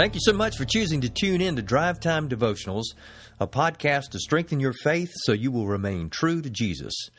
Thank you so much for choosing to tune in to Drive Time Devotionals, a podcast to strengthen your faith so you will remain true to Jesus.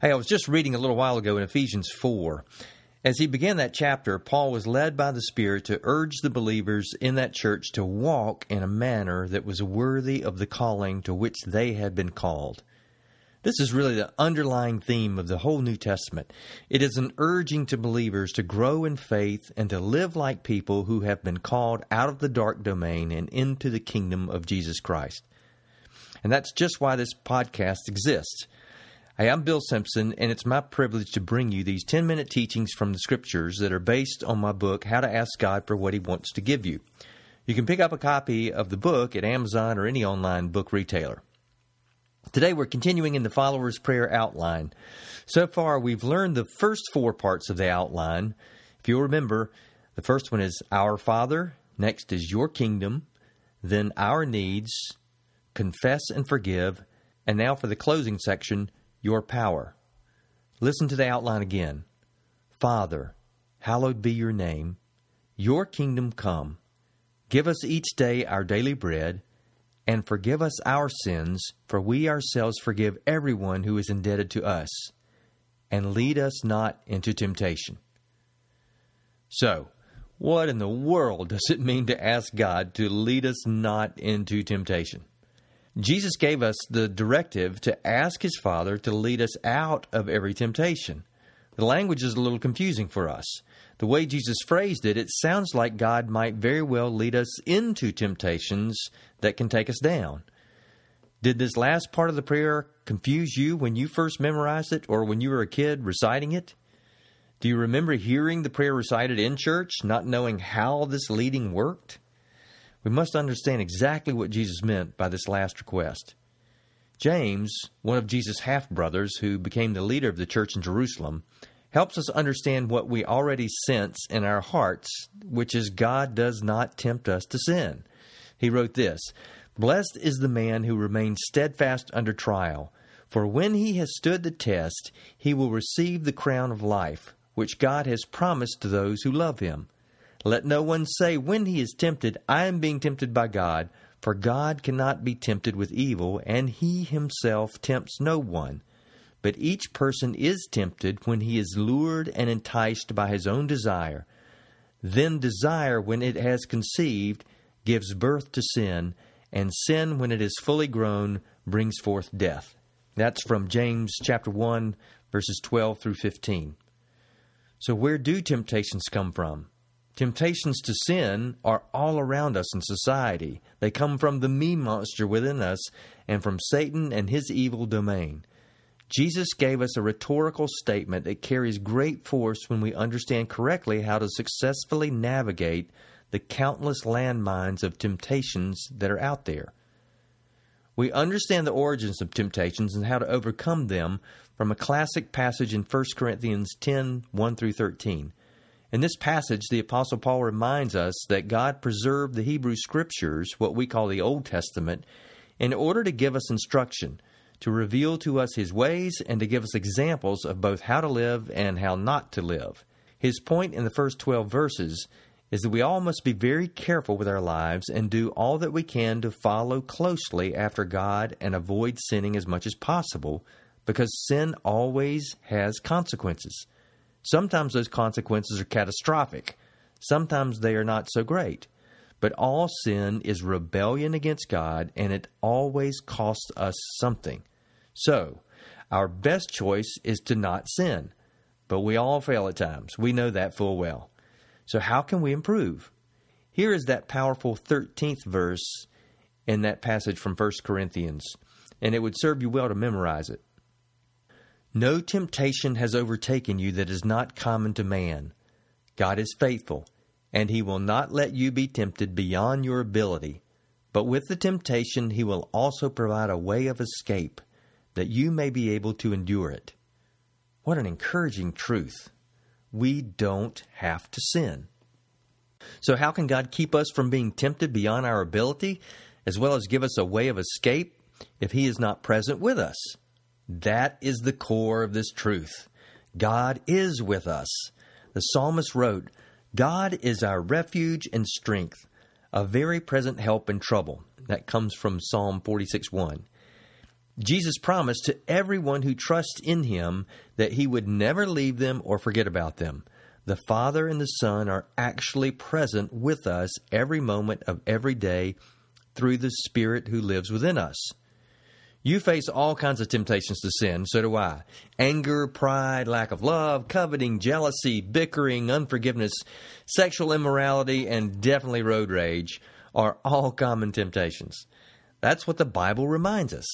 Hey, I was just reading a little while ago in Ephesians 4. As he began that chapter, Paul was led by the Spirit to urge the believers in that church to walk in a manner that was worthy of the calling to which they had been called. This is really the underlying theme of the whole New Testament. It is an urging to believers to grow in faith and to live like people who have been called out of the dark domain and into the kingdom of Jesus Christ. And that's just why this podcast exists. Hey, I'm Bill Simpson, and it's my privilege to bring you these 10 minute teachings from the scriptures that are based on my book, How to Ask God for What He Wants to Give You. You can pick up a copy of the book at Amazon or any online book retailer. Today we're continuing in the follower's prayer outline. So far, we've learned the first four parts of the outline. If you'll remember, the first one is Our Father, next is Your Kingdom, then Our Needs, Confess and Forgive, and now for the closing section, Your Power. Listen to the outline again. Father, hallowed be your name. Your kingdom come. Give us each day our daily bread and forgive us our sins, for we ourselves forgive everyone who is indebted to us, and lead us not into temptation. So, what in the world does it mean to ask God to lead us not into temptation? Jesus gave us the directive to ask His Father to lead us out of every temptation. The language is a little confusing for us. The way Jesus phrased it, it sounds like God might very well lead us into temptations that can take us down. Did this last part of the prayer confuse you when you first memorized it or when you were a kid reciting it? Do you remember hearing the prayer recited in church, not knowing how this leading worked? We must understand exactly what Jesus meant by this last request. James, one of Jesus' half brothers who became the leader of the church in Jerusalem, helps us understand what we already sense in our hearts, which is God does not tempt us to sin. He wrote this Blessed is the man who remains steadfast under trial, for when he has stood the test, he will receive the crown of life, which God has promised to those who love him. Let no one say when he is tempted, I am being tempted by God, for God cannot be tempted with evil, and he himself tempts no one. But each person is tempted when he is lured and enticed by his own desire. Then desire, when it has conceived, gives birth to sin, and sin, when it is fully grown, brings forth death. That's from James chapter 1, verses 12 through 15. So, where do temptations come from? Temptations to sin are all around us in society. They come from the me monster within us and from Satan and his evil domain. Jesus gave us a rhetorical statement that carries great force when we understand correctly how to successfully navigate the countless landmines of temptations that are out there. We understand the origins of temptations and how to overcome them from a classic passage in 1 Corinthians 10 1 through 13. In this passage, the Apostle Paul reminds us that God preserved the Hebrew Scriptures, what we call the Old Testament, in order to give us instruction to reveal to us his ways and to give us examples of both how to live and how not to live. His point in the first 12 verses is that we all must be very careful with our lives and do all that we can to follow closely after God and avoid sinning as much as possible because sin always has consequences. Sometimes those consequences are catastrophic, sometimes they are not so great. But all sin is rebellion against God, and it always costs us something. So, our best choice is to not sin. But we all fail at times. We know that full well. So, how can we improve? Here is that powerful 13th verse in that passage from 1 Corinthians, and it would serve you well to memorize it. No temptation has overtaken you that is not common to man. God is faithful and he will not let you be tempted beyond your ability. But with the temptation, he will also provide a way of escape, that you may be able to endure it. What an encouraging truth. We don't have to sin. So, how can God keep us from being tempted beyond our ability, as well as give us a way of escape if He is not present with us? That is the core of this truth. God is with us. The psalmist wrote, God is our refuge and strength, a very present help in trouble. That comes from Psalm 46 1. Jesus promised to everyone who trusts in him that he would never leave them or forget about them. The Father and the Son are actually present with us every moment of every day through the Spirit who lives within us. You face all kinds of temptations to sin, so do I. Anger, pride, lack of love, coveting, jealousy, bickering, unforgiveness, sexual immorality, and definitely road rage are all common temptations. That's what the Bible reminds us.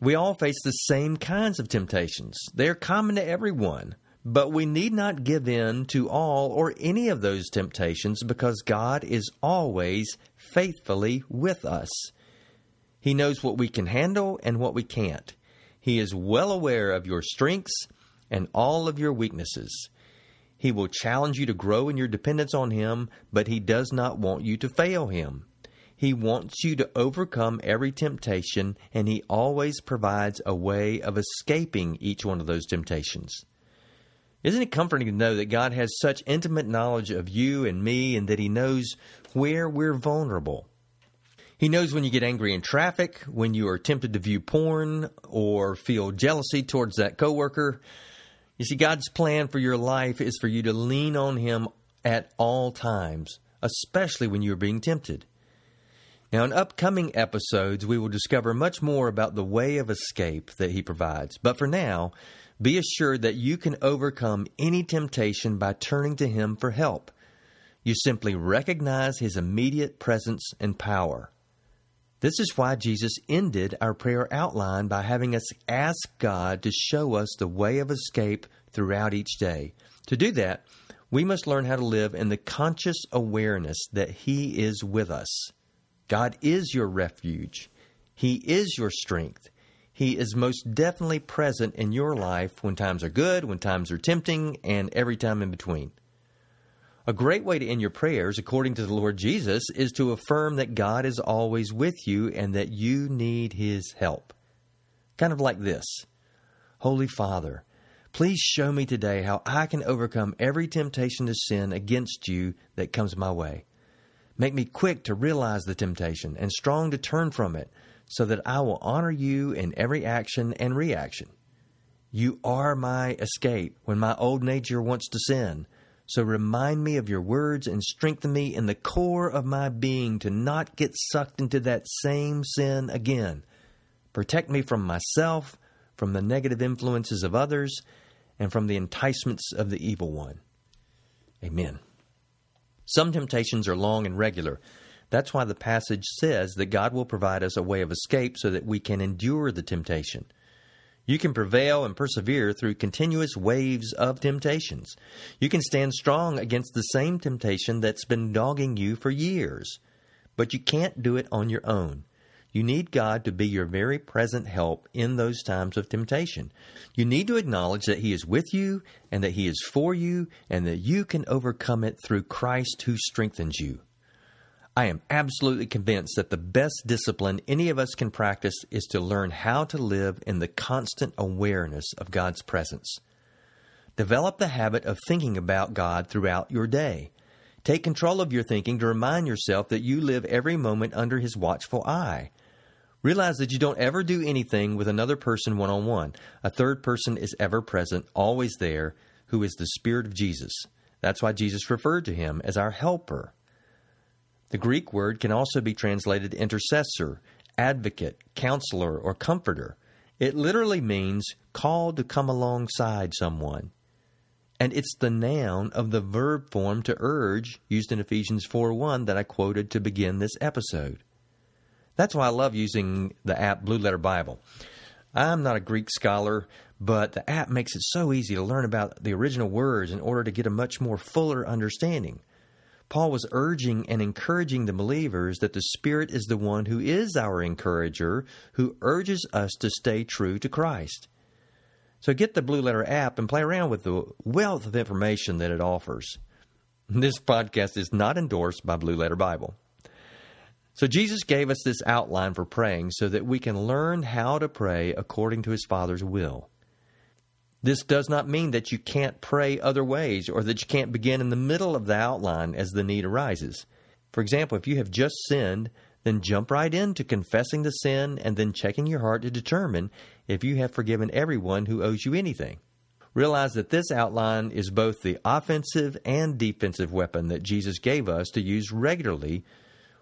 We all face the same kinds of temptations. They are common to everyone. But we need not give in to all or any of those temptations because God is always faithfully with us. He knows what we can handle and what we can't. He is well aware of your strengths and all of your weaknesses. He will challenge you to grow in your dependence on Him, but He does not want you to fail Him. He wants you to overcome every temptation, and He always provides a way of escaping each one of those temptations. Isn't it comforting to know that God has such intimate knowledge of you and me and that He knows where we're vulnerable? He knows when you get angry in traffic, when you are tempted to view porn or feel jealousy towards that coworker. You see, God's plan for your life is for you to lean on Him at all times, especially when you are being tempted. Now, in upcoming episodes, we will discover much more about the way of escape that He provides. But for now, be assured that you can overcome any temptation by turning to Him for help. You simply recognize His immediate presence and power. This is why Jesus ended our prayer outline by having us ask God to show us the way of escape throughout each day. To do that, we must learn how to live in the conscious awareness that He is with us. God is your refuge. He is your strength. He is most definitely present in your life when times are good, when times are tempting, and every time in between. A great way to end your prayers, according to the Lord Jesus, is to affirm that God is always with you and that you need His help. Kind of like this Holy Father, please show me today how I can overcome every temptation to sin against you that comes my way. Make me quick to realize the temptation and strong to turn from it, so that I will honor you in every action and reaction. You are my escape when my old nature wants to sin. So remind me of your words and strengthen me in the core of my being to not get sucked into that same sin again. Protect me from myself, from the negative influences of others, and from the enticements of the evil one. Amen. Some temptations are long and regular. That's why the passage says that God will provide us a way of escape so that we can endure the temptation. You can prevail and persevere through continuous waves of temptations. You can stand strong against the same temptation that's been dogging you for years. But you can't do it on your own. You need God to be your very present help in those times of temptation. You need to acknowledge that He is with you and that He is for you and that you can overcome it through Christ who strengthens you. I am absolutely convinced that the best discipline any of us can practice is to learn how to live in the constant awareness of God's presence. Develop the habit of thinking about God throughout your day. Take control of your thinking to remind yourself that you live every moment under His watchful eye. Realize that you don't ever do anything with another person one on one. A third person is ever present, always there, who is the Spirit of Jesus. That's why Jesus referred to him as our helper. The Greek word can also be translated intercessor, advocate, counselor, or comforter. It literally means called to come alongside someone. And it's the noun of the verb form to urge used in Ephesians 4 1 that I quoted to begin this episode. That's why I love using the app Blue Letter Bible. I'm not a Greek scholar, but the app makes it so easy to learn about the original words in order to get a much more fuller understanding. Paul was urging and encouraging the believers that the Spirit is the one who is our encourager, who urges us to stay true to Christ. So get the Blue Letter app and play around with the wealth of information that it offers. This podcast is not endorsed by Blue Letter Bible. So Jesus gave us this outline for praying so that we can learn how to pray according to his Father's will. This does not mean that you can't pray other ways or that you can't begin in the middle of the outline as the need arises. For example, if you have just sinned, then jump right into confessing the sin and then checking your heart to determine if you have forgiven everyone who owes you anything. Realize that this outline is both the offensive and defensive weapon that Jesus gave us to use regularly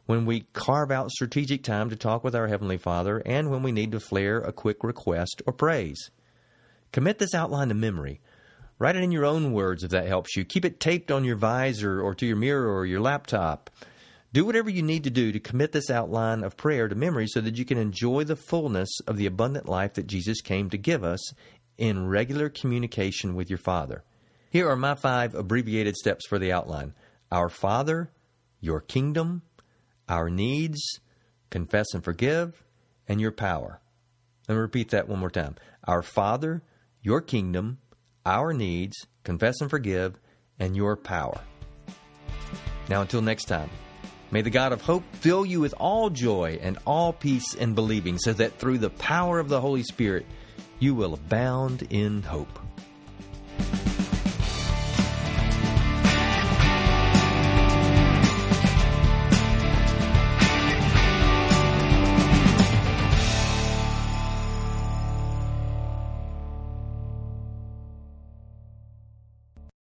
when we carve out strategic time to talk with our Heavenly Father and when we need to flare a quick request or praise. Commit this outline to memory. Write it in your own words if that helps you. Keep it taped on your visor or to your mirror or your laptop. Do whatever you need to do to commit this outline of prayer to memory so that you can enjoy the fullness of the abundant life that Jesus came to give us in regular communication with your Father. Here are my five abbreviated steps for the outline Our Father, Your Kingdom, Our Needs, Confess and Forgive, and Your Power. Let me repeat that one more time. Our Father, Your Kingdom, Our Needs, Confess and Forgive, and Your Power. Now, until next time. May the God of hope fill you with all joy and all peace in believing, so that through the power of the Holy Spirit you will abound in hope.